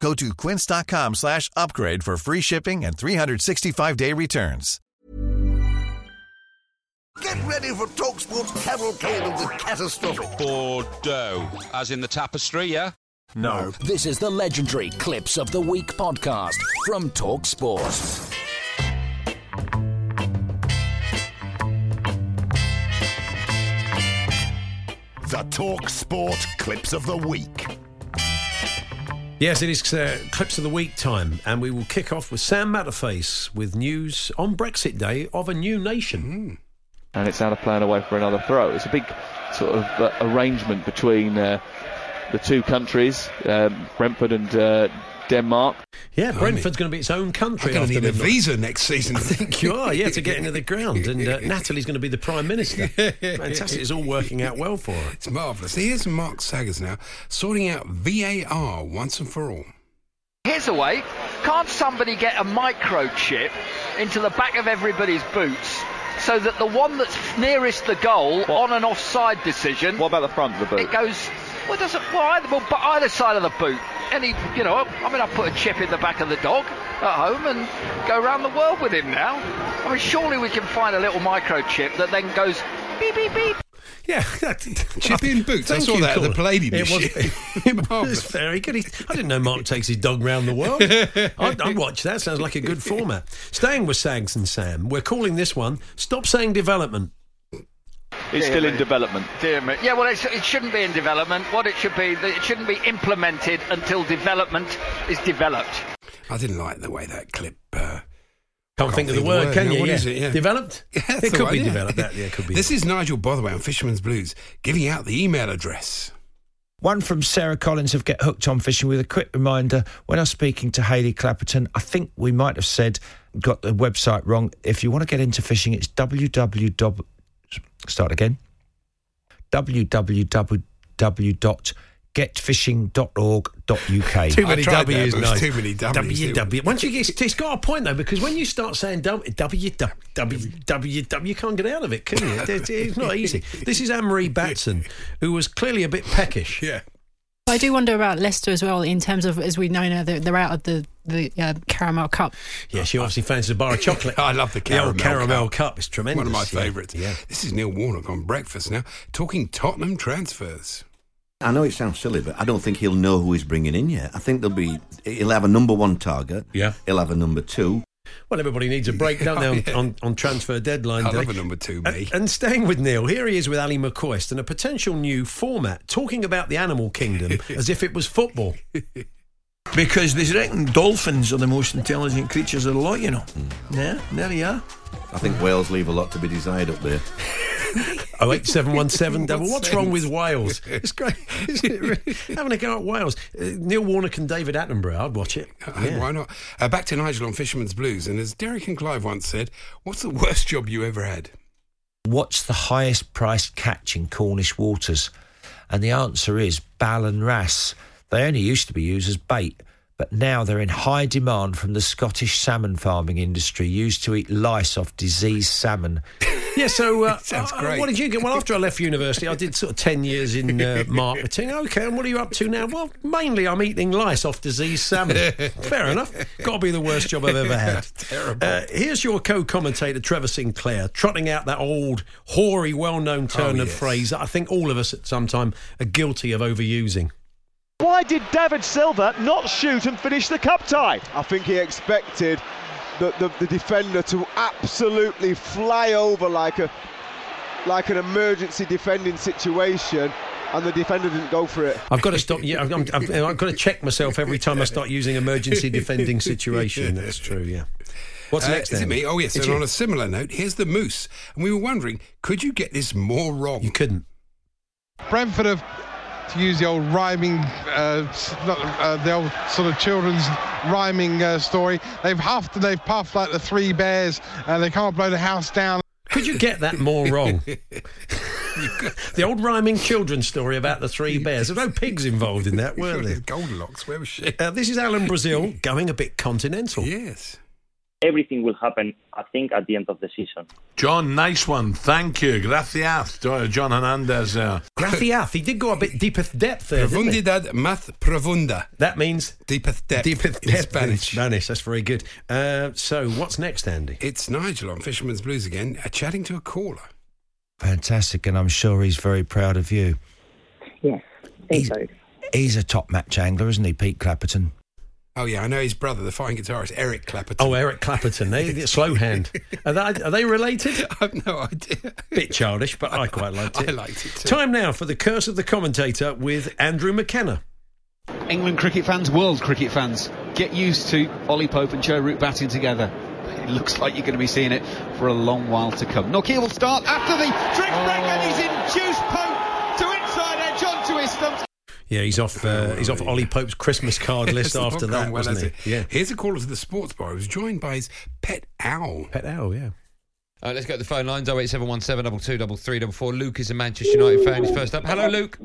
Go to quince.com slash upgrade for free shipping and 365-day returns. Get ready for TalkSport's cavalcade of the catastrophic. Bordeaux, as in the tapestry, yeah? No. This is the legendary Clips of the Week podcast from Talk Sport. The TalkSport Clips of the Week. Yes, it is uh, Clips of the Week time, and we will kick off with Sam Matterface with news on Brexit Day of a new nation. and it's out of play and away for another throw. It's a big sort of uh, arrangement between uh, the two countries, um, Brentford and uh, Denmark. Yeah, Brentford's going to be its own country. I'm going to after need a visa next season. I think you are, yeah, to get into the ground. And uh, Natalie's going to be the Prime Minister. Fantastic. It's all working out well for her. It's marvellous. Here's Mark Saggers now sorting out VAR once and for all. Here's a way. Can't somebody get a microchip into the back of everybody's boots so that the one that's nearest the goal on an offside decision, What about the front of the boot? it goes. Well, it doesn't. Well, either, well, but either side of the boot. Any, you know, I mean, I put a chip in the back of the dog at home and go around the world with him now. I mean, surely we can find a little microchip that then goes beep beep beep. Yeah. Chip in boots. I Thank saw you, that at the Colin. Palladium It was, it was very good. He- I didn't know Mark takes his dog round the world. I'd, I'd watch that. Sounds like a good format. Staying with Sags and Sam, we're calling this one Stop Saying Development. It's still in development. Dear me. Yeah, well, it's, it shouldn't be in development. What it should be, it shouldn't be implemented until development is developed. I didn't like the way that clip. Uh, Can't, think of the word, can now. you? What yeah. is it? Yeah. Developed? Yeah, it could one, be yeah. developed. That, yeah, it could be. This is Nigel Botherway on Fisherman's Blues giving out the email address. One from Sarah Collins of Get Hooked on Fishing with a quick reminder when I was speaking to Hayley Clapperton, I think we might have said, got the website wrong. If you want to get into fishing, it's www. Start again. www.getfishing.org.uk. Too many I tried that, W's, but no. too many W's. W, W. Once you get, it's got a point though, because when you start saying W, W, W, W, W, you can't get out of it, can you? It- It's not easy. This is Anne-Marie Batson, who was clearly a bit peckish. Yeah. I do wonder about Leicester as well, in terms of, as we know now, they're, they're out of the the uh, Caramel Cup. Yeah, she obviously fancies a bar of chocolate. I love the The old caramel, caramel cup. It's tremendous. One of my yeah. favourites. Yeah. This is Neil Warnock on breakfast now, talking Tottenham transfers. I know it sounds silly, but I don't think he'll know who he's bringing in yet. I think there'll be he'll have a number one target. Yeah. He'll have a number two. Well, everybody needs a break, don't they, on, Yeah. on, on transfer deadline I day. love a number two, me. And, and staying with Neil, here he is with Ali McCoist and a potential new format, talking about the animal kingdom as if it was football. Because they reckon dolphins are the most intelligent creatures of the lot, you know. Hmm. Yeah, there you are. I think whales leave a lot to be desired up there. Oh eight seven one seven double. What's wrong with Wales? It's great, isn't it? really? Having a go at Wales. Uh, Neil Warnock and David Attenborough. I'd watch it. Uh, Yeah. Why not? Uh, back to Nigel on Fisherman's Blues. And as Derek and Clive once said, what's the worst job you ever had? What's the highest priced catch in Cornish waters? And the answer is Ballan Wrasse. They only used to be used as bait, but now they're in high demand from the Scottish salmon farming industry, used to eat lice off diseased salmon. Yeah, so uh, Sounds uh, great. What did you get? Well, after I left university, I did sort of ten years in uh, marketing. Okay, and what are you up to now? Well, mainly I'm eating lice off diseased salmon. Fair enough. Got to be the worst job I've ever had. Terrible. Uh, here's your co-commentator Trevor Sinclair trotting out that old hoary, well-known turn Oh, of yes. phrase that I think all of us at some time are guilty of overusing. Why did David Silva not shoot and finish the cup tie? I think he expected the, the, the defender to absolutely fly over like a like an emergency defending situation, and the defender didn't go for it. I've got to stop. Yeah, I'm, I'm, I've, I've got to check myself every time I start using emergency defending situation. That's true. Yeah. What's Uh, next? Is it then? me? Oh, yes. It's and you. on a similar note, here's the Moose. And we were wondering, could you get this more wrong? You couldn't. Brentford have, to use the old rhyming, uh, not, uh, the old sort of children's rhyming uh, story. They've huffed and they've puffed like the three bears, and they can't blow the house down. Could you get that more wrong? the old rhyming children's story about the three bears. There were no pigs involved in that, were there? Goldilocks, where was she? Uh, this is Alan Brazil going a bit continental. Yes. Everything will happen, I think, at the end of the season. John, nice one. Thank you. Gracias. Uh, John Hernandez there. Gracias. He did go a bit deepest depth there. Profundidad más profunda. That means deepest depth. deepest in depth in Spanish. Spanish. That's very good. Uh, so, what's next, Andy? It's Nigel on Fisherman's Blues again, uh, chatting to a caller. Fantastic, and I'm sure he's very proud of you. Yes, he's, he's a top match angler, isn't he, Pete Clapperton? Oh, yeah, I know his brother, the fine guitarist, Eric Clapperton. Oh, Eric Clapperton. They, the slow hand. Are they, are they related? I have no idea. Bit childish, but I quite liked it. I liked it too. Time now for the curse of the commentator with Andrew McKenna. England cricket fans, world cricket fans, get used to Ollie Pope and Joe Root batting together. It looks like you're going to be seeing it for a long while to come. Nokia will start after the trick break and he's induced Pope to inside edge onto his stumps. Yeah, he's off. Uh, he's off Ollie Pope's Christmas card list It's after that, well, wasn't he? Yeah, Here's a caller to the sports bar. He was joined by his pet owl. pet owl. Yeah. Uh, let's go to the phone lines 08717 22 33 Luke is a Manchester United fan. He's first up. Hello, Luke.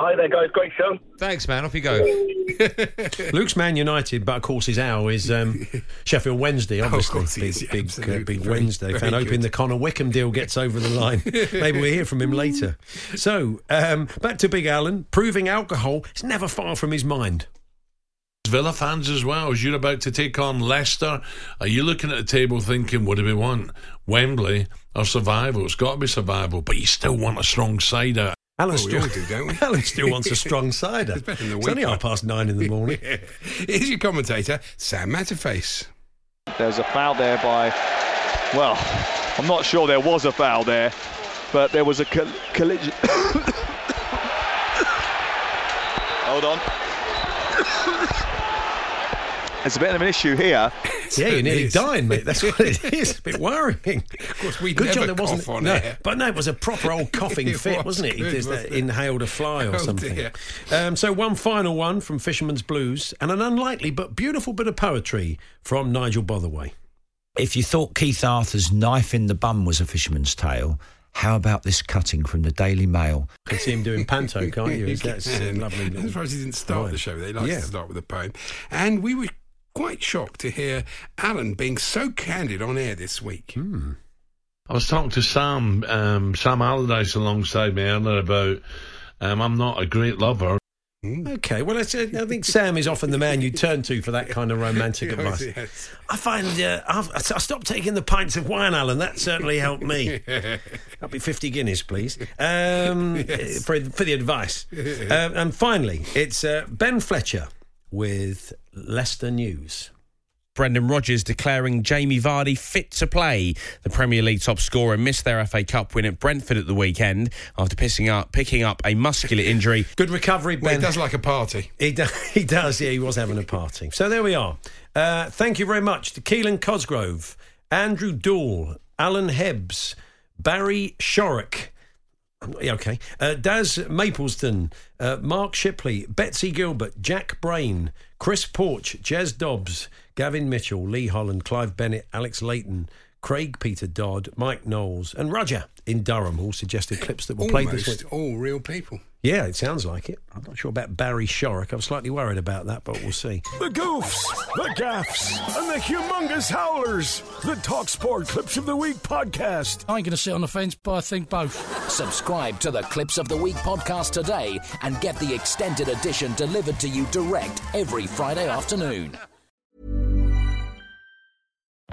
Hi there, guys. Great show. Thanks, man. Off you go. Luke's Man United, but of course his owl is um, Sheffield Wednesday, Oh, of obviously. course he big, is, yeah, big, uh, big Very- Wednesday very fan. Hoping the Connor Wickham deal gets over the line. Maybe we'll hear from him later. So um, back to Big Alan. Proving alcohol is never far from his mind. Villa fans as well, as you're about to take on Leicester, are you looking at the table thinking, what do we want? Wembley or survival? It's got to be survival, but you still want a strong side out. Alan Well, we still, all do, don't we? Alan still wants a strong cider. It's better than the It's only half past nine in the morning. Here's your commentator, Sam Matterface. There's a foul there by, well, I'm not sure there was a foul there, but there was a col- collision. Hold on. There's a bit of an issue here. Yeah, you're nearly is. dying, mate. That's what it is. A bit worrying. Of course, we Good never job there wasn't. cough on no, air. but no, it was a proper old coughing It fit, was wasn't it? Good, just, wasn't it? inhaled a fly or Oh, something. dear. Um, so one final one from Fisherman's Blues, and an unlikely but beautiful bit of poetry from Nigel Botherway. If you thought Keith Arthur's knife in the bum was a fisherman's tale, how about this cutting from the Daily Mail? You can see him doing panto, can't you? That's And lovely. I'm little surprised he didn't start line. the show. They like Yeah. to start with a poem. And we were quite shocked to hear Alan being so candid on air this week. Hmm. I was talking to Sam, um, Sam Allardyce alongside me earlier about um, I'm not a great lover. Okay, well, it's, uh, I think Sam is often the man you turn to for that kind of romantic advice. Yes. I find uh, I've, I stopped taking the pints of wine, Alan. That certainly helped me. That'll be 50 guineas, please, um, for, for the advice. Um, and finally, it's uh, Ben Fletcher with Leicester News. Brendan Rodgers declaring Jamie Vardy fit to play. The Premier League top scorer missed their FA Cup win at Brentford at the weekend after pissing up, picking up a muscular injury. Good recovery, Ben. Well, he does like a party. He, do, he does, yeah, he was having a party. So there we are. Uh, thank you very much to Keelan Cosgrove, Andrew Dool, Alan Hebbs, Barry Shorrock. Okay. Uh, Daz Mapleston, uh, Mark Shipley, Betsy Gilbert, Jack Brain, Chris Porch, Jez Dobbs, Gavin Mitchell, Lee Holland, Clive Bennett, Alex Layton, Craig Peter Dodd, Mike Knowles, and Roger in Durham all suggested clips that were played this Almost week. all real people. Yeah, it sounds like it. I'm not sure about Barry Shorrock. I'm slightly worried about that, but we'll see. The goofs, the gaffs, and the humongous howlers. The Talksport Clips of the Week podcast. I ain't going to sit on the fence, but I think both. Subscribe to the Clips of the Week podcast today and get the extended edition delivered to you direct every Friday afternoon.